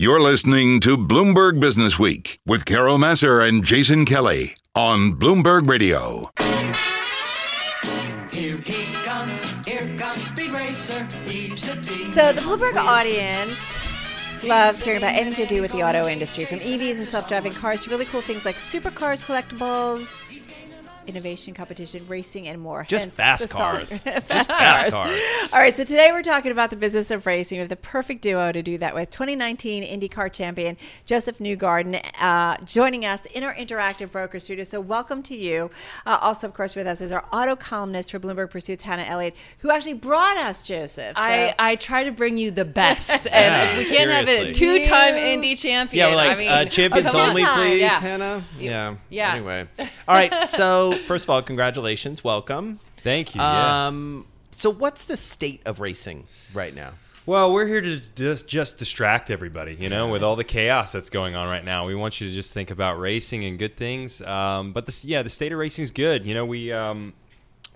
You're listening to Bloomberg Businessweek with Carol Massar and Jason Kelly on Bloomberg Radio. Here he comes, here comes Speed Racer. He's a demon. So the Bloomberg audience loves hearing about anything to do with the auto industry, from EVs and self-driving cars to really cool things like supercars, collectibles, innovation, competition, racing, and more. Just Hence fast cars. fast, Just cars. fast cars. All right, so today we're talking about the business of racing. We have the perfect duo to do that with. 2019 IndyCar champion Josef Newgarden uh, joining us in our interactive broker studio. So welcome to you. Uh, also, of course, with us is our auto columnist for Bloomberg Pursuits, Hannah Elliott, who actually brought us Josef. So- I, I try to bring you the best, and Yeah, if we can't have seriously. a two-time Indy champion, Yeah, we're like I mean, uh, champions come on. only, please, yeah. Hannah. Yeah. Yeah. Anyway, all right. So first of all, congratulations, welcome. Thank you. yeah. Um, so what's the state of racing right now? Well, we're here to just just distract everybody, you know, with all the chaos that's going on right now. We want you to just think about racing and good things. Um, but this, yeah, the state of racing is good. You know, we um,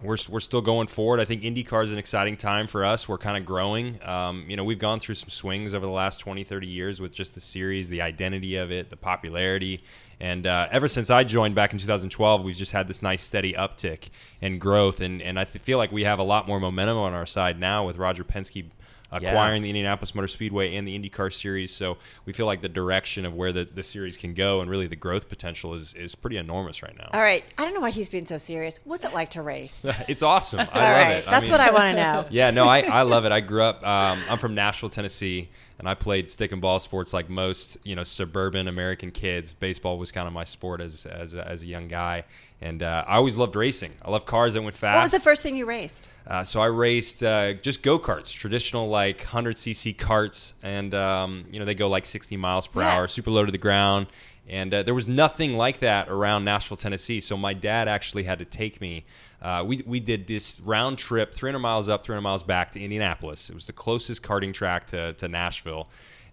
we're we're still going forward. I think IndyCar is an exciting time for us. We're kind of growing. Um, you know, we've gone through some swings over the last 20, 30 years with just the series, the identity of it, the popularity. And uh, ever since I joined back in 2012, we've just had this nice steady uptick and growth. And, and I feel like we have a lot more momentum on our side now with Roger Penske acquiring the Indianapolis Motor Speedway and the IndyCar series. So we feel like the direction of where the, the series can go and really the growth potential is, is pretty enormous right now. All right. I don't know why he's being so serious. What's it like to race? It's awesome. I All love right. it. That's mean- what I want to know. Yeah, no, I, I love it. I grew up. Um, I'm from Nashville, Tennessee, and I played stick and ball sports like most you know suburban American kids. Baseball was kind of my sport as as a, as a young guy, and uh, I always loved racing. I love cars that went fast. What was the first thing you raced? Uh, so I raced uh, just go karts, traditional like 100 cc karts, and um, you know they go like 60 miles per Yeah. hour, super low to the ground. And uh, there was nothing like that around Nashville, Tennessee. So my dad actually had to take me. Uh, we we did this round trip, 300 miles up, 300 miles back to Indianapolis. It was the closest karting track to to Nashville.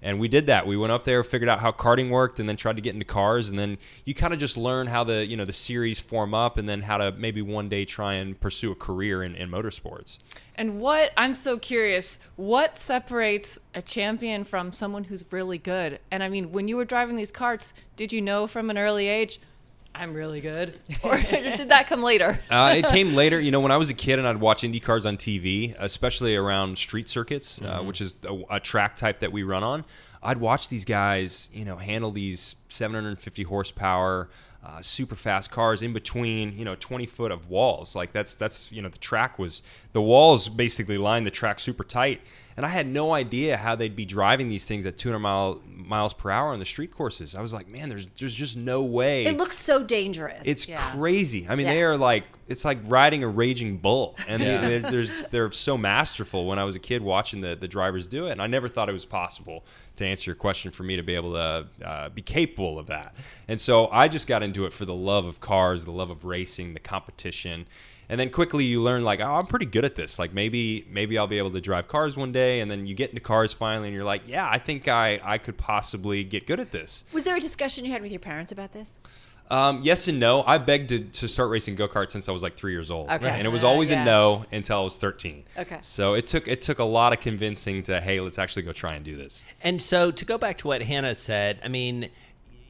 And we did that. We went up there, figured out how karting worked, and then tried to get into cars. And then you kind of just learn how the you know the series form up, and then how to maybe one day try and pursue a career in, in motorsports. And what I'm so curious, what separates a champion from someone who's really good? And I mean, when you were driving these karts, did you know from an early age, I'm really good, or did that come later? Uh, it came later. You know, when I was a kid and I'd watch Indy cars on TV, especially around street circuits, uh, which is a, a track type that we run on, I'd watch these guys, you know, handle these 750 horsepower, uh, super fast cars in between, you know, 20 foot of walls. Like that's that's you know the track was the walls basically lined the track super tight, and I had no idea how they'd be driving these things at 200 mile miles per hour on the street courses. I was like, man, there's there's just no way. It looks so dangerous. It's Yeah. crazy. I mean, Yeah. they are like it's like riding a raging bull, and Yeah. they, they're, they're so masterful. When I was a kid watching the the drivers do it, and I never thought it was possible to answer your question for me to be able to uh, be capable of that. And so I just got into it for the love of cars, the love of racing, the competition. And then quickly you learn like, oh, I'm pretty good at this. Like maybe maybe I'll be able to drive cars one day. And then you get into cars finally, and you're like, yeah, I think I I could possibly get good at this. Was there a discussion you had with your parents about this? Um, yes and no. I begged to, to start racing go karts since I was like three years old, Okay. and it was Uh, always yeah. a no until I was thirteen. Okay. So it took it took a lot of convincing to hey, let's actually go try and do this. And so to go back to what Hannah said, I mean,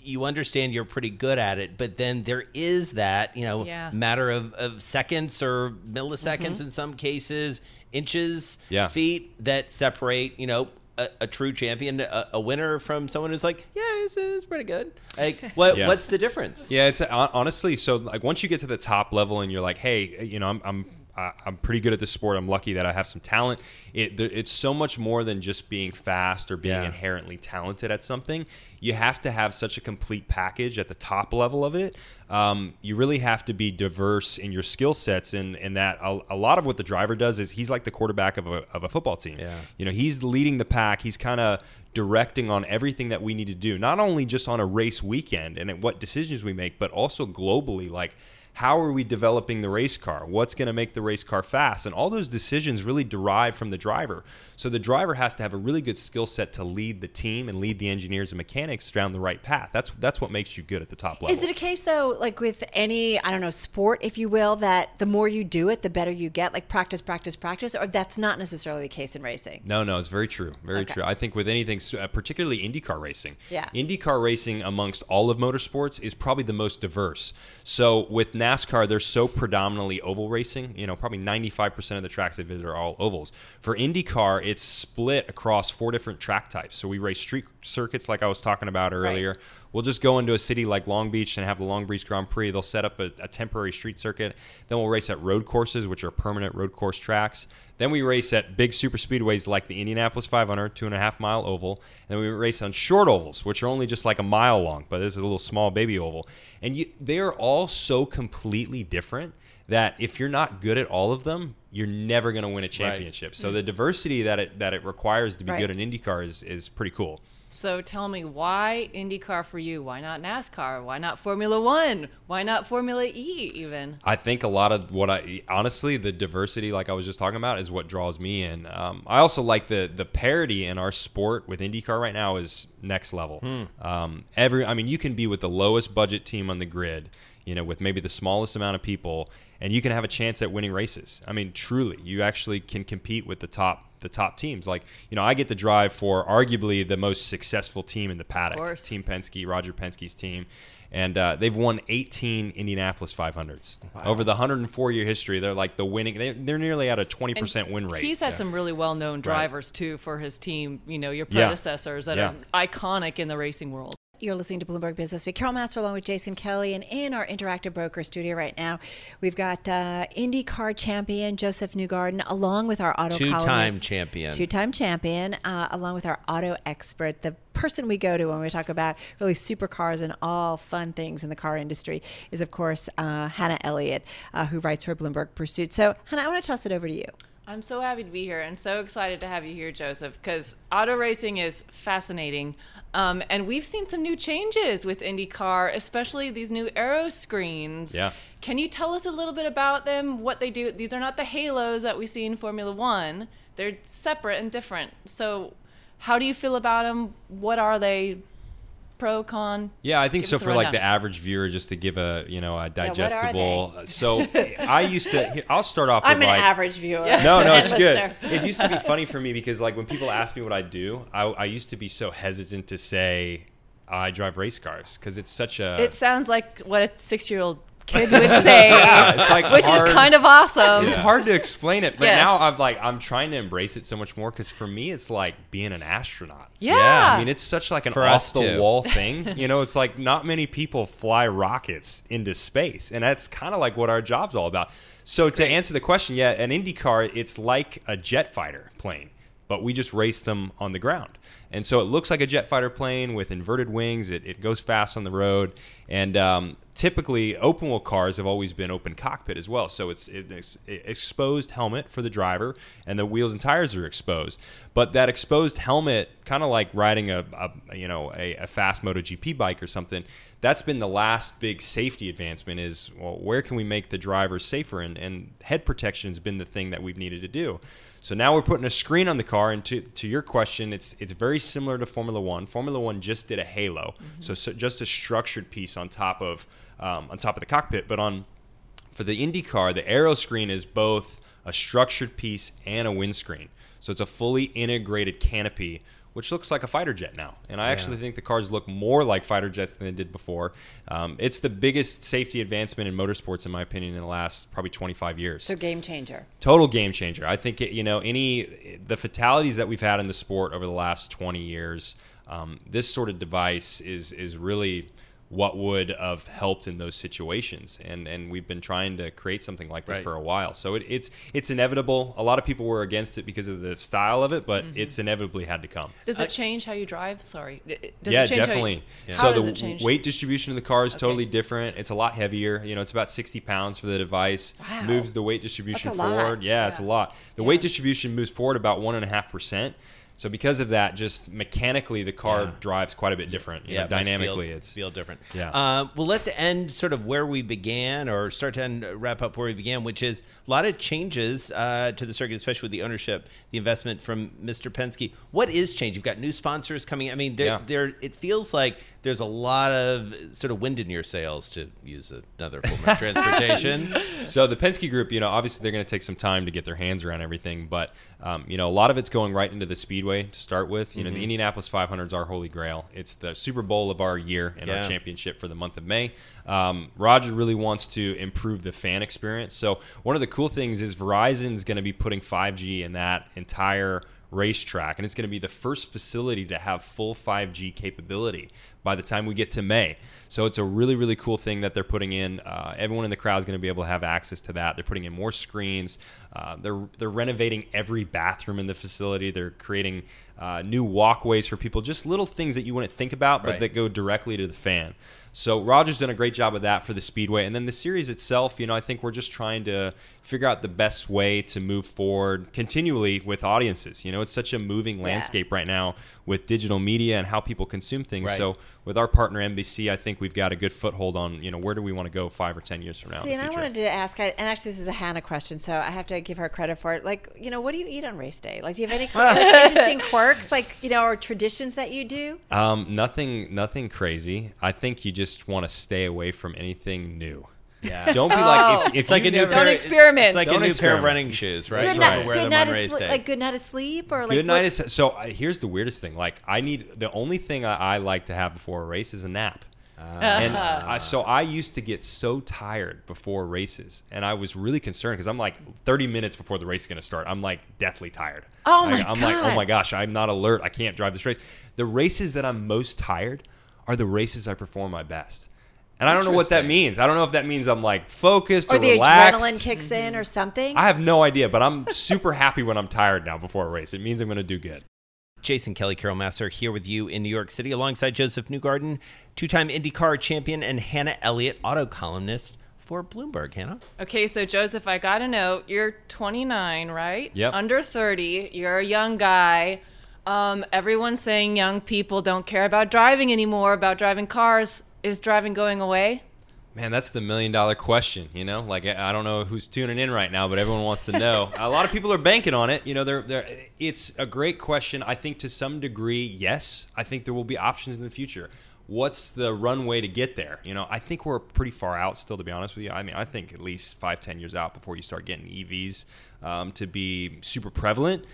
you understand you're pretty good at it, but then there is that, you know, Yeah. matter of, of seconds or milliseconds mm-hmm. in some cases, inches, Yeah. feet that separate, you know, a, a true champion, a, a winner from someone who's like, yeah, it's, it's pretty good. Like, what, Yeah. what's the difference? Yeah, it's uh, honestly so. Like once you get to the top level and you're like, hey, you know, I'm I'm I- I'm pretty good at this sport. I'm lucky that I have some talent. It it's so much more than just being fast or being Yeah. inherently talented at something. You have to have such a complete package at the top level of it. Um, you really have to be diverse in your skill sets, and and that a, a lot of what the driver does is he's like the quarterback of a of a football team. Yeah. You know, he's leading the pack. He's kind of directing on everything that we need to do, not only just on a race weekend and at what decisions we make, but also globally. Like, How are we developing the race car? What's going to make the race car fast? And all those decisions really derive from the driver. So the driver has to have a really good skill set to lead the team and lead the engineers and mechanics down the right path. That's that's what makes you good at the top level. Is it a case though, like with any, I don't know, sport, if you will, that the more you do it, the better you get, like practice, practice, practice, or that's not necessarily the case in racing? No, no, it's very true. Very Okay. true. I think with anything, uh, particularly IndyCar racing, Yeah. IndyCar racing amongst all of motorsports is probably the most diverse. So with NASCAR, they're so predominantly oval racing. You know, probably 95% of the tracks they visit are all ovals. For IndyCar, it's split across four different track types. So we race street circuits, like I was talking about earlier. We'll just go into a city like Long Beach and have the Long Beach Grand Prix. They'll set up a, a temporary street circuit. Then we'll race at road courses, which are permanent road course tracks. Then we race at big super speedways like the Indianapolis 500, two and a half mile oval. And then we race on short ovals, which are only just like a mile long, but this is a little small baby oval. And you, they are all so completely different that if you're not good at all of them, you're never going to win a championship. So the diversity that it that it requires to be Right. good in IndyCar is is pretty cool. So tell me, why IndyCar for you? Why not NASCAR? Why not Formula One? Why not Formula E even? I think a lot of what I honestly the diversity, like I was just talking about, is what draws me in. Um, I also like the the parity in our sport with IndyCar right now is next level. Um, every, I mean, you can be with the lowest budget team on the grid, you know, with maybe the smallest amount of people, and you can have a chance at winning races. I mean, truly, you actually can compete with the top the top teams. Like, you know, I get to drive for arguably the most successful team in the paddock. Team Penske, Roger Penske's team. And uh, they've won 18 Indianapolis 500s over the 104 year history. They're like the winning. They, they're nearly at a 20% win rate. He's had some really well-known drivers too for his team. You know, your Yeah. predecessors that Yeah. are iconic in the racing world. You're listening to Bloomberg Businessweek. Carol Massar along with Jason Kelly, and in our interactive broker studio right now, we've got uh, IndyCar champion Josef Newgarden, along with our auto Two-time champion. two-time champion, uh, along with our auto expert, the person we go to when we talk about really supercars and all fun things in the car industry is, of course, uh, Hannah Elliott, uh, who writes for Bloomberg Pursuit. So, Hannah, I want to toss it over to you. I'm so happy to be here and so excited to have you here, Josef, because auto racing is fascinating. Um, and we've seen some new changes with IndyCar, especially these new aero screens. Yeah. Can you tell us a little bit about them, what they do? These are not the halos that we see in Formula One, they're separate and different. So, how do you feel about them? What are they? Pro, con? Yeah, I think Give so us a for like the average viewer, just to give a you know a are digestible. Uh, so I used to. I'll start off. I'm with an like, average viewer. No, no, it's good. It used to be funny for me because like when people ask me what I do, I, I used to be so hesitant to say I drive race cars because it's such a. It sounds like what a six-year-old kid would say, Yeah, it's like which hard- is kind of awesome. It's hard to explain it, but Yes. now I'm like I'm trying to embrace it so much more because for me it's like being an astronaut. Yeah. I mean it's such like an For off the too. wall thing. You know, it's like not many people fly rockets into space, and that's kind of like what our job's all about. So to answer the question, yeah, an IndyCar it's like a jet fighter plane, but we just race them on the ground. And so it looks like a jet fighter plane with inverted wings. It, it goes fast on the road. And um, typically, open wheel cars have always been open cockpit as well. So it's an ex- exposed helmet for the driver, and the wheels and tires are exposed. But that exposed helmet, kind of like riding a, a you know a, a fast MotoGP bike or something, that's been the last big safety advancement. Is well, where can we make the driver safer? And, and head protection has been the thing that we've needed to do. So now we're putting a screen on the car, and to, to your question, it's it's very similar to Formula One. Formula One just did a halo, so, so just a structured piece on top of um, on top of the cockpit. But on for the IndyCar, the aero screen is both a structured piece and a windscreen. So it's a fully integrated canopy, which looks like a fighter jet now. And I actually think the cars look more like fighter jets than they did before. Um, it's the biggest safety advancement in motorsports, in my opinion, in the last probably 25 years So, game changer. total game changer. I think it, you know any the fatalities that we've had in the sport over the last 20 years. Um, this sort of device is is really what would have helped in those situations, and and we've been trying to create something like this Right. for a while. So it, it's it's inevitable. A lot of people were against it because of the style of it, but mm-hmm. it's inevitably had to come. Does it change how you drive? Sorry. I- I- Does yeah, it change definitely. How you, So how does the it change? weight distribution of the car is Okay. totally different. It's a lot heavier. You know, it's about 60 pounds for the device. Wow. Moves the weight distribution That's a lot. forward. Yeah, it's a lot. The weight distribution moves forward about one and a half percent. So because of that, just mechanically, the car Yeah. drives quite a bit different. You know, it must dynamically, feel, it's feel different. Yeah. Uh, well, let's end sort of where we began, or start to end, wrap up where we began, which is a lot of changes uh, to the circuit, especially with the ownership, the investment from Mr. Penske. What is change? You've got new sponsors coming. I mean, there, Yeah. there. It feels like there's a lot of sort of wind in your sails, to use another form of transportation. So the Penske Group, you know, obviously they're going to take some time to get their hands around everything, but um, you know, a lot of it's going right into the speedway to start with. You know, Mm-hmm. the Indianapolis 500 is our holy grail. It's the Super Bowl of our year and Yeah. our championship for the month of May. Um, Roger really wants to improve the fan experience. So one of the cool things is Verizon's going to be putting 5G in that entire racetrack, and it's going to be the first facility to have full 5G capability by the time we get to May. So it's a really, really cool thing that they're putting in. Uh, everyone in the crowd is going to be able to have access to that. They're putting in more screens. Uh, they're they're renovating every bathroom in the facility. They're creating uh, new walkways for people. Just little things that you wouldn't think about, but Right. that go directly to the fan. So Roger's done a great job of that for the Speedway, and then the series itself. You know, I think we're just trying to figure out the best way to move forward continually with audiences. You know, it's such a moving landscape right now with digital media and how people consume things. Right. So with our partner NBC, I think we've got a good foothold on you know where do we want to go five or ten years from now. See, and I wanted to ask, I- and actually, this is a Hannah question, so I have to give her credit for it. Like, you know, what do you eat on race day? Like, do you have any interesting quirks, like, you know, or traditions that you do? Um, nothing, nothing crazy. I think you just want to stay away from anything new. Yeah. Don't be Oh. like if, if It's like a new never- Don't pair, experiment. It's like Don't a new pair of running shoes, right? Good night, don't wear good night on of race sle- like good night of sleep, or like Good night is so. uh, Here's the weirdest thing. Like I need the only thing I, I like to have before a race is a nap. and I, so I used to get so tired before races, and I was really concerned because I'm like 30 minutes before the race is going to start. I'm like deathly tired. Oh my I'm like, oh my gosh, I'm not alert. I can't drive this race. The races that I'm most tired are the races I perform my best. And I don't know what that means. I don't know if that means I'm like focused or, or the relaxed. adrenaline kicks in, or mm-hmm. something. I have no idea, but I'm super happy when I'm tired now before a race. It means I'm going to do good. Jason Kelly, Carol Massar here with you in New York City alongside Josef Newgarden, two time IndyCar champion, and Hannah Elliott, auto columnist for Bloomberg. Hannah? Okay, so Josef, I gotta know, you're 29, right? Yep. Under 30. You're a young guy. Um, everyone's saying young people don't care about driving anymore, about driving cars. Is driving going away? Man, that's the million dollar question, you know? Like I don't know who's tuning in right now, but everyone wants to know. a lot of people are banking on it. You know, they're, they're it's a great question. I think to some degree, yes. I think there will be options in the future. What's the runway to get there? You know, I think we're pretty far out still, to be honest with you. I mean, I think at least five, ten years out before you start getting EVs um, to be super prevalent.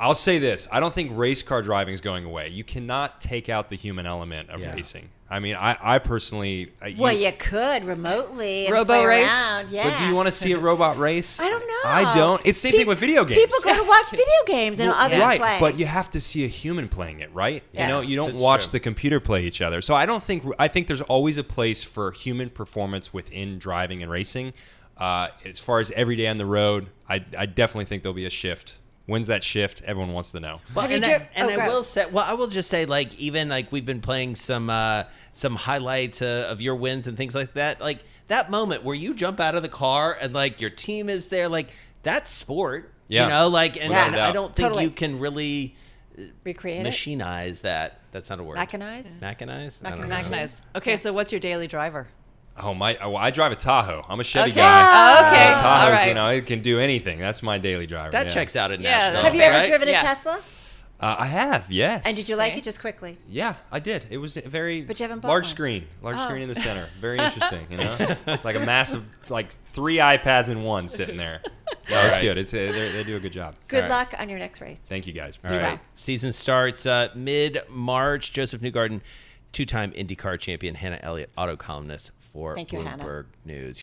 I'll say this: I don't think race car driving is going away. You cannot take out the human element of Yeah. racing. I mean, I, I personally, uh, you- well, you could remotely and Robo race? around. Yeah. but do you want to see a robot race? I don't know. I don't. It's the same Pe- thing with video games. People go to watch video games and Well, others right, play. but you have to see a human playing it, right? Yeah. You know, you don't That's watch true. the computer play each other. So I don't think I think there's always a place for human performance within driving and racing. Uh, as far as every day on the road, I, I definitely think there'll be a shift. When's that shift? Everyone wants to know. Well, Have you and, I, and oh, I will say, well, I will just say, like, even like we've been playing some uh, some highlights uh, of your wins and things like that. Like that moment where you jump out of the car and like your team is there, like that's sport. Yeah. You know, like, and, Yeah. and I don't think Totally. you can really Recreate it. that. That's not a word. Mechanize? Mechanize. I. Mechanize. Okay, so what's your daily driver? Oh my! Oh, I drive a Tahoe. I'm a Chevy Okay. guy. Okay, Uh, Tahoes, all right. you know, it can do anything. That's my daily driver. That yeah. checks out at Yeah, Nashville. that's Have you ever right? driven a Yeah. Tesla? Uh, I have, yes. And did you like Okay. it just quickly? Yeah, I did. It was a very But you haven't bought large one. screen, large Oh. screen in the center. Very interesting, you know, like a massive, like three iPads in one sitting there. Yeah, it's good. It's a, they they do a good job. Good All right. luck on your next race. Thank you guys. All right. well. Season starts uh, mid March. Josef Newgarden, two time IndyCar champion, Hannah Elliott, auto columnist for Thank you. Bloomberg News.